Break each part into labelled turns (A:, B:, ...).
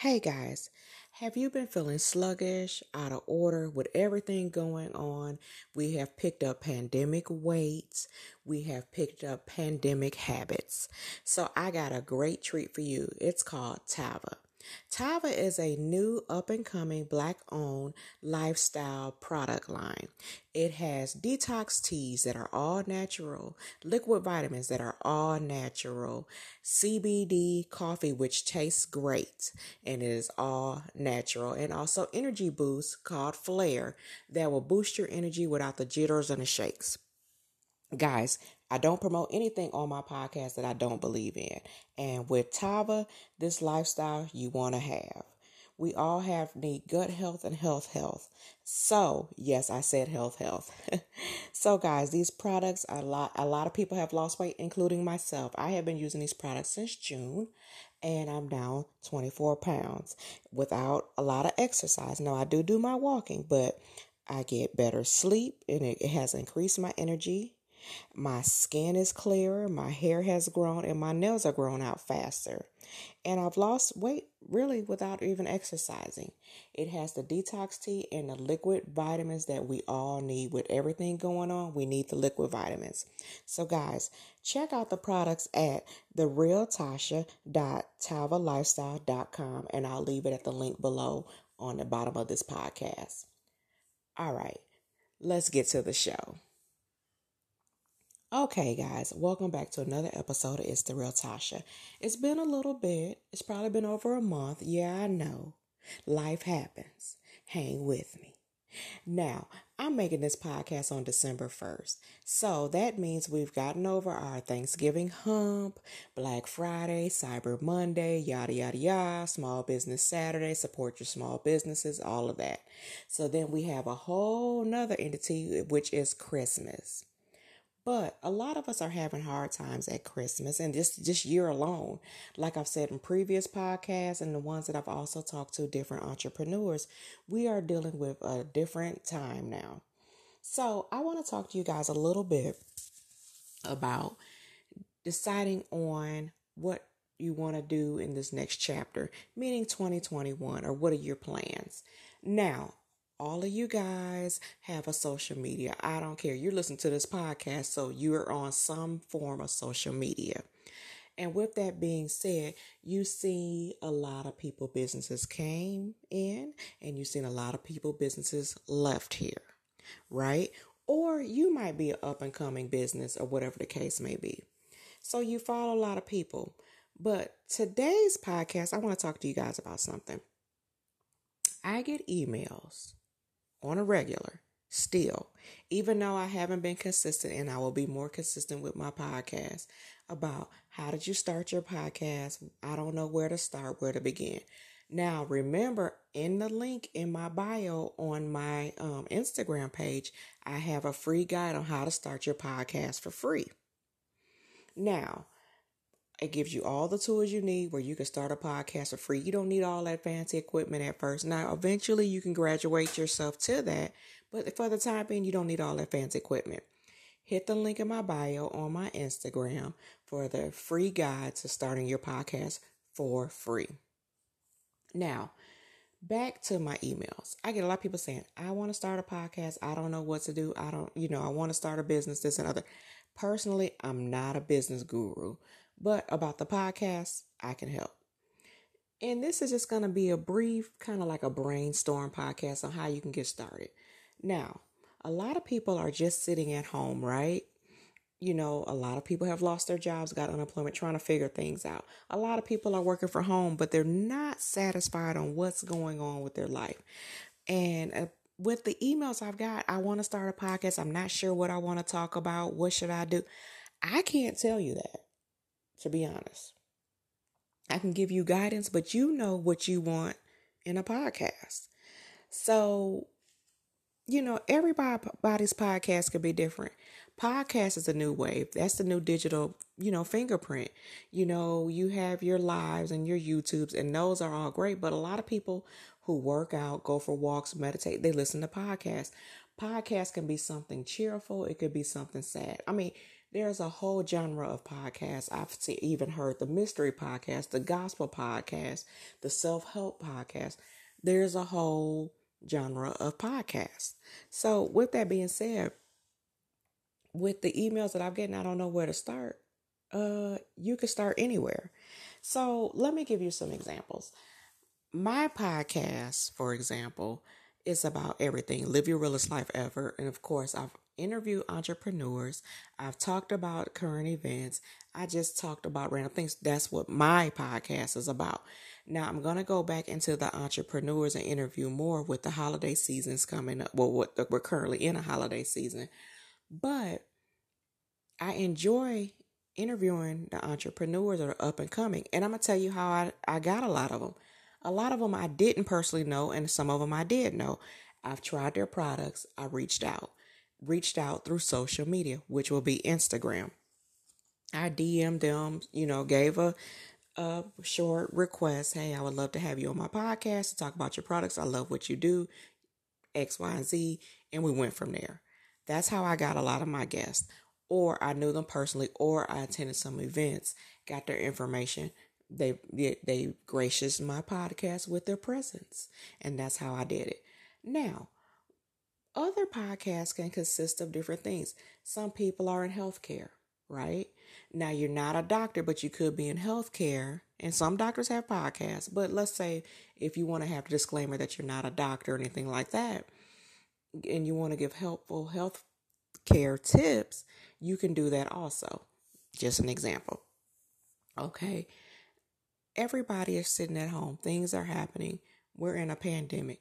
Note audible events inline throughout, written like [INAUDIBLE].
A: Hey guys, have you been feeling sluggish, out of order with everything going on? We have picked up pandemic weights. We have picked up pandemic habits. So I got a great treat for you. It's called Tava. Tava is a new up and coming black owned lifestyle product line. It has detox teas that are all natural, liquid vitamins that are all natural, CBD coffee, which tastes great and it is all natural, and also energy boost called Flare that will boost your energy without the jitters and the shakes. Guys, I don't promote anything on my podcast that I don't believe in. And with Tava, this lifestyle you want to have. We all have need gut health and health health. So, yes, I said health health. [LAUGHS] so guys, these products a lot a lot of people have lost weight including myself. I have been using these products since June and I'm down 24 pounds without a lot of exercise. Now I do do my walking, but I get better sleep and it, it has increased my energy my skin is clearer, my hair has grown, and my nails are grown out faster. And I've lost weight really without even exercising. It has the detox tea and the liquid vitamins that we all need. With everything going on, we need the liquid vitamins. So, guys, check out the products at therealtasha.tavalifestyle.com and I'll leave it at the link below on the bottom of this podcast. All right, let's get to the show. Okay, guys, welcome back to another episode of It's the Real Tasha. It's been a little bit, it's probably been over a month. Yeah, I know. Life happens. Hang with me. Now, I'm making this podcast on December 1st. So that means we've gotten over our Thanksgiving hump, Black Friday, Cyber Monday, yada, yada, yada, Small Business Saturday, support your small businesses, all of that. So then we have a whole nother entity, which is Christmas. But a lot of us are having hard times at Christmas and just this year alone. Like I've said in previous podcasts and the ones that I've also talked to different entrepreneurs, we are dealing with a different time now. So I want to talk to you guys a little bit about deciding on what you want to do in this next chapter, meaning 2021, or what are your plans? Now, all of you guys have a social media. I don't care. You're listening to this podcast, so you're on some form of social media. And with that being said, you see a lot of people businesses came in and you've seen a lot of people businesses left here, right? Or you might be an up and coming business or whatever the case may be. So you follow a lot of people. But today's podcast, I want to talk to you guys about something. I get emails on a regular still, even though I haven't been consistent and I will be more consistent with my podcast about how did you start your podcast? I don't know where to start, where to begin. Now, remember in the link in my bio on my um, Instagram page, I have a free guide on how to start your podcast for free. Now, it gives you all the tools you need where you can start a podcast for free. You don't need all that fancy equipment at first. Now, eventually, you can graduate yourself to that, but for the time being, you don't need all that fancy equipment. Hit the link in my bio on my Instagram for the free guide to starting your podcast for free. Now, back to my emails. I get a lot of people saying, I want to start a podcast. I don't know what to do. I don't, you know, I want to start a business, this and other. Personally, I'm not a business guru. But about the podcast, I can help. And this is just going to be a brief, kind of like a brainstorm podcast on how you can get started. Now, a lot of people are just sitting at home, right? You know, a lot of people have lost their jobs, got unemployment, trying to figure things out. A lot of people are working from home, but they're not satisfied on what's going on with their life. And uh, with the emails I've got, I want to start a podcast. I'm not sure what I want to talk about. What should I do? I can't tell you that to be honest. I can give you guidance, but you know what you want in a podcast. So, you know, everybody's podcast could be different. Podcast is a new wave. That's the new digital, you know, fingerprint. You know, you have your lives and your YouTubes, and those are all great. But a lot of people who work out, go for walks, meditate, they listen to podcasts. Podcast can be something cheerful, it could be something sad. I mean, There's a whole genre of podcasts. I've even heard the mystery podcast, the gospel podcast, the self help podcast. There's a whole genre of podcasts. So, with that being said, with the emails that I'm getting, I don't know where to start. Uh, you can start anywhere. So, let me give you some examples. My podcast, for example, is about everything. Live your realest life ever. And of course, I've interviewed entrepreneurs. I've talked about current events. I just talked about random things. That's what my podcast is about. Now I'm gonna go back into the entrepreneurs and interview more with the holiday seasons coming up. Well, what we're currently in a holiday season, but I enjoy interviewing the entrepreneurs that are up and coming, and I'm gonna tell you how I, I got a lot of them. A lot of them I didn't personally know, and some of them I did know. I've tried their products. I reached out, reached out through social media, which will be Instagram. I DM'd them, you know, gave a a short request. Hey, I would love to have you on my podcast to talk about your products. I love what you do, X, Y, and Z. And we went from there. That's how I got a lot of my guests. Or I knew them personally, or I attended some events, got their information. They they, they gracious my podcast with their presence. And that's how I did it. Now, other podcasts can consist of different things. Some people are in healthcare, right? Now, you're not a doctor, but you could be in healthcare, and some doctors have podcasts. But let's say if you want to have a disclaimer that you're not a doctor or anything like that, and you want to give helpful health care tips, you can do that also. Just an example. Okay. Everybody is sitting at home, things are happening. We're in a pandemic.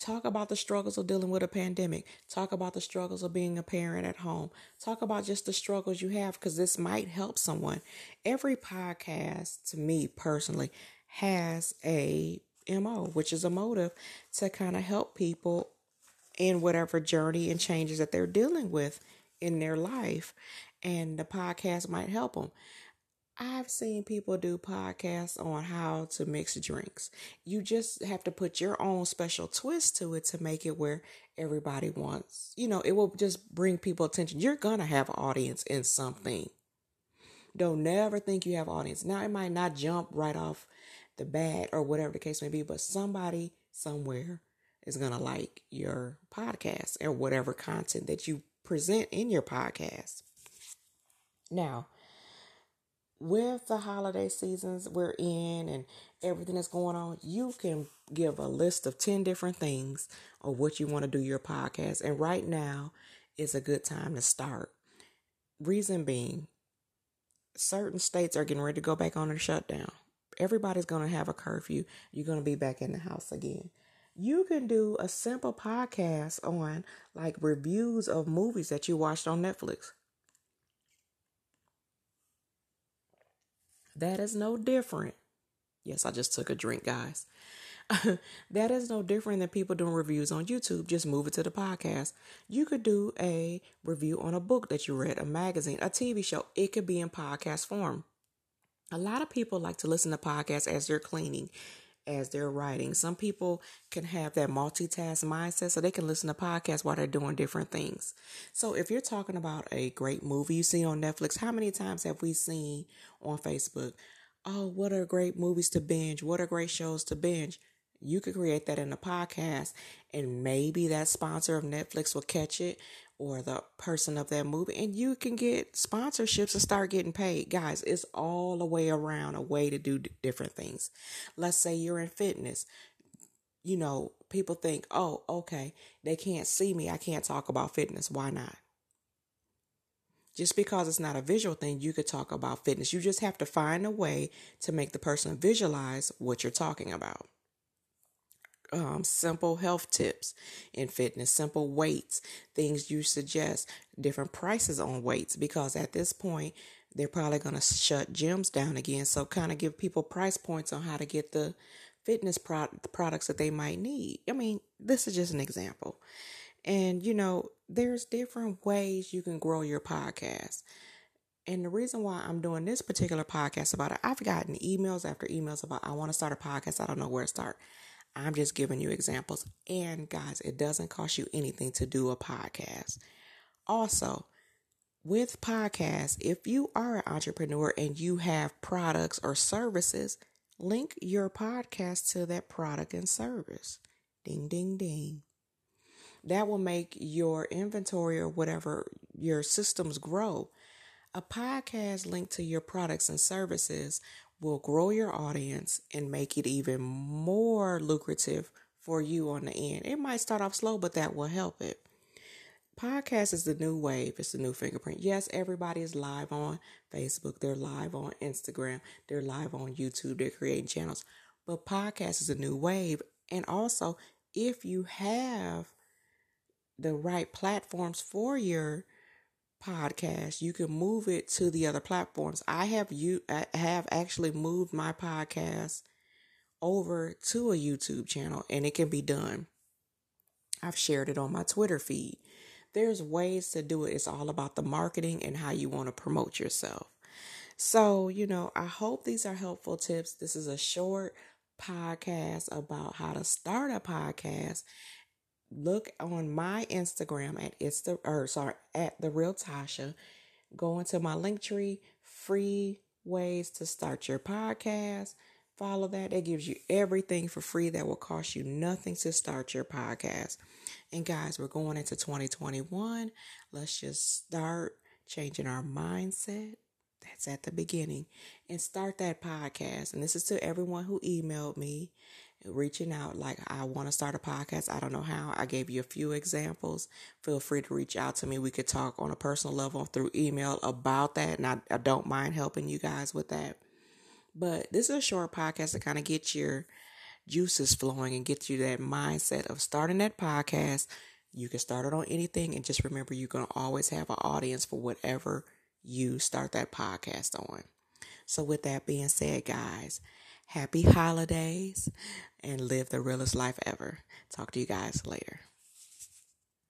A: Talk about the struggles of dealing with a pandemic. Talk about the struggles of being a parent at home. Talk about just the struggles you have because this might help someone. Every podcast, to me personally, has a MO, which is a motive to kind of help people in whatever journey and changes that they're dealing with in their life. And the podcast might help them. I've seen people do podcasts on how to mix drinks. You just have to put your own special twist to it to make it where everybody wants. You know, it will just bring people attention. You're going to have an audience in something. Don't never think you have audience. Now it might not jump right off the bat or whatever the case may be, but somebody somewhere is going to like your podcast or whatever content that you present in your podcast. Now, with the holiday seasons we're in and everything that's going on, you can give a list of 10 different things of what you want to do your podcast. And right now is a good time to start. Reason being, certain states are getting ready to go back on a shutdown. Everybody's going to have a curfew. You're going to be back in the house again. You can do a simple podcast on like reviews of movies that you watched on Netflix. That is no different. Yes, I just took a drink, guys. [LAUGHS] that is no different than people doing reviews on YouTube. Just move it to the podcast. You could do a review on a book that you read, a magazine, a TV show. It could be in podcast form. A lot of people like to listen to podcasts as they're cleaning as they're writing. Some people can have that multitask mindset so they can listen to podcasts while they're doing different things. So if you're talking about a great movie you see on Netflix, how many times have we seen on Facebook, oh, what are great movies to binge? What are great shows to binge? You could create that in a podcast and maybe that sponsor of Netflix will catch it or the person of that movie and you can get sponsorships and start getting paid. Guys it's all the way around a way to do different things. Let's say you're in fitness. You know people think oh okay they can't see me. I can't talk about fitness. Why not? Just because it's not a visual thing you could talk about fitness. You just have to find a way to make the person visualize what you're talking about um, simple health tips in fitness, simple weights, things you suggest, different prices on weights, because at this point, they're probably going to shut gyms down again. So, kind of give people price points on how to get the fitness product, products that they might need. I mean, this is just an example. And, you know, there's different ways you can grow your podcast. And the reason why I'm doing this particular podcast about it, I've gotten emails after emails about I want to start a podcast. I don't know where to start. I'm just giving you examples. And guys, it doesn't cost you anything to do a podcast. Also, with podcasts, if you are an entrepreneur and you have products or services, link your podcast to that product and service. Ding, ding, ding. That will make your inventory or whatever your systems grow. A podcast linked to your products and services will grow your audience and make it even more lucrative for you on the end. It might start off slow, but that will help it. Podcast is the new wave. It's the new fingerprint. Yes, everybody is live on Facebook. They're live on Instagram. They're live on YouTube. They're creating channels. But podcast is a new wave. And also, if you have the right platforms for your podcast, you can move it to the other platforms. I have you have actually moved my podcast over to a YouTube channel and it can be done. I've shared it on my Twitter feed. There's ways to do it. It's all about the marketing and how you want to promote yourself. So, you know, I hope these are helpful tips. This is a short podcast about how to start a podcast. Look on my Instagram at it's the or sorry at the real Tasha. Go into my link tree, free ways to start your podcast. Follow that. That gives you everything for free that will cost you nothing to start your podcast. And guys, we're going into 2021. Let's just start changing our mindset. That's at the beginning. And start that podcast. And this is to everyone who emailed me reaching out like I want to start a podcast. I don't know how. I gave you a few examples. Feel free to reach out to me. We could talk on a personal level through email about that. And I, I don't mind helping you guys with that. But this is a short podcast to kind of get your juices flowing and get you that mindset of starting that podcast. You can start it on anything and just remember you're going to always have an audience for whatever you start that podcast on. So, with that being said, guys, happy holidays and live the realest life ever. Talk to you guys later.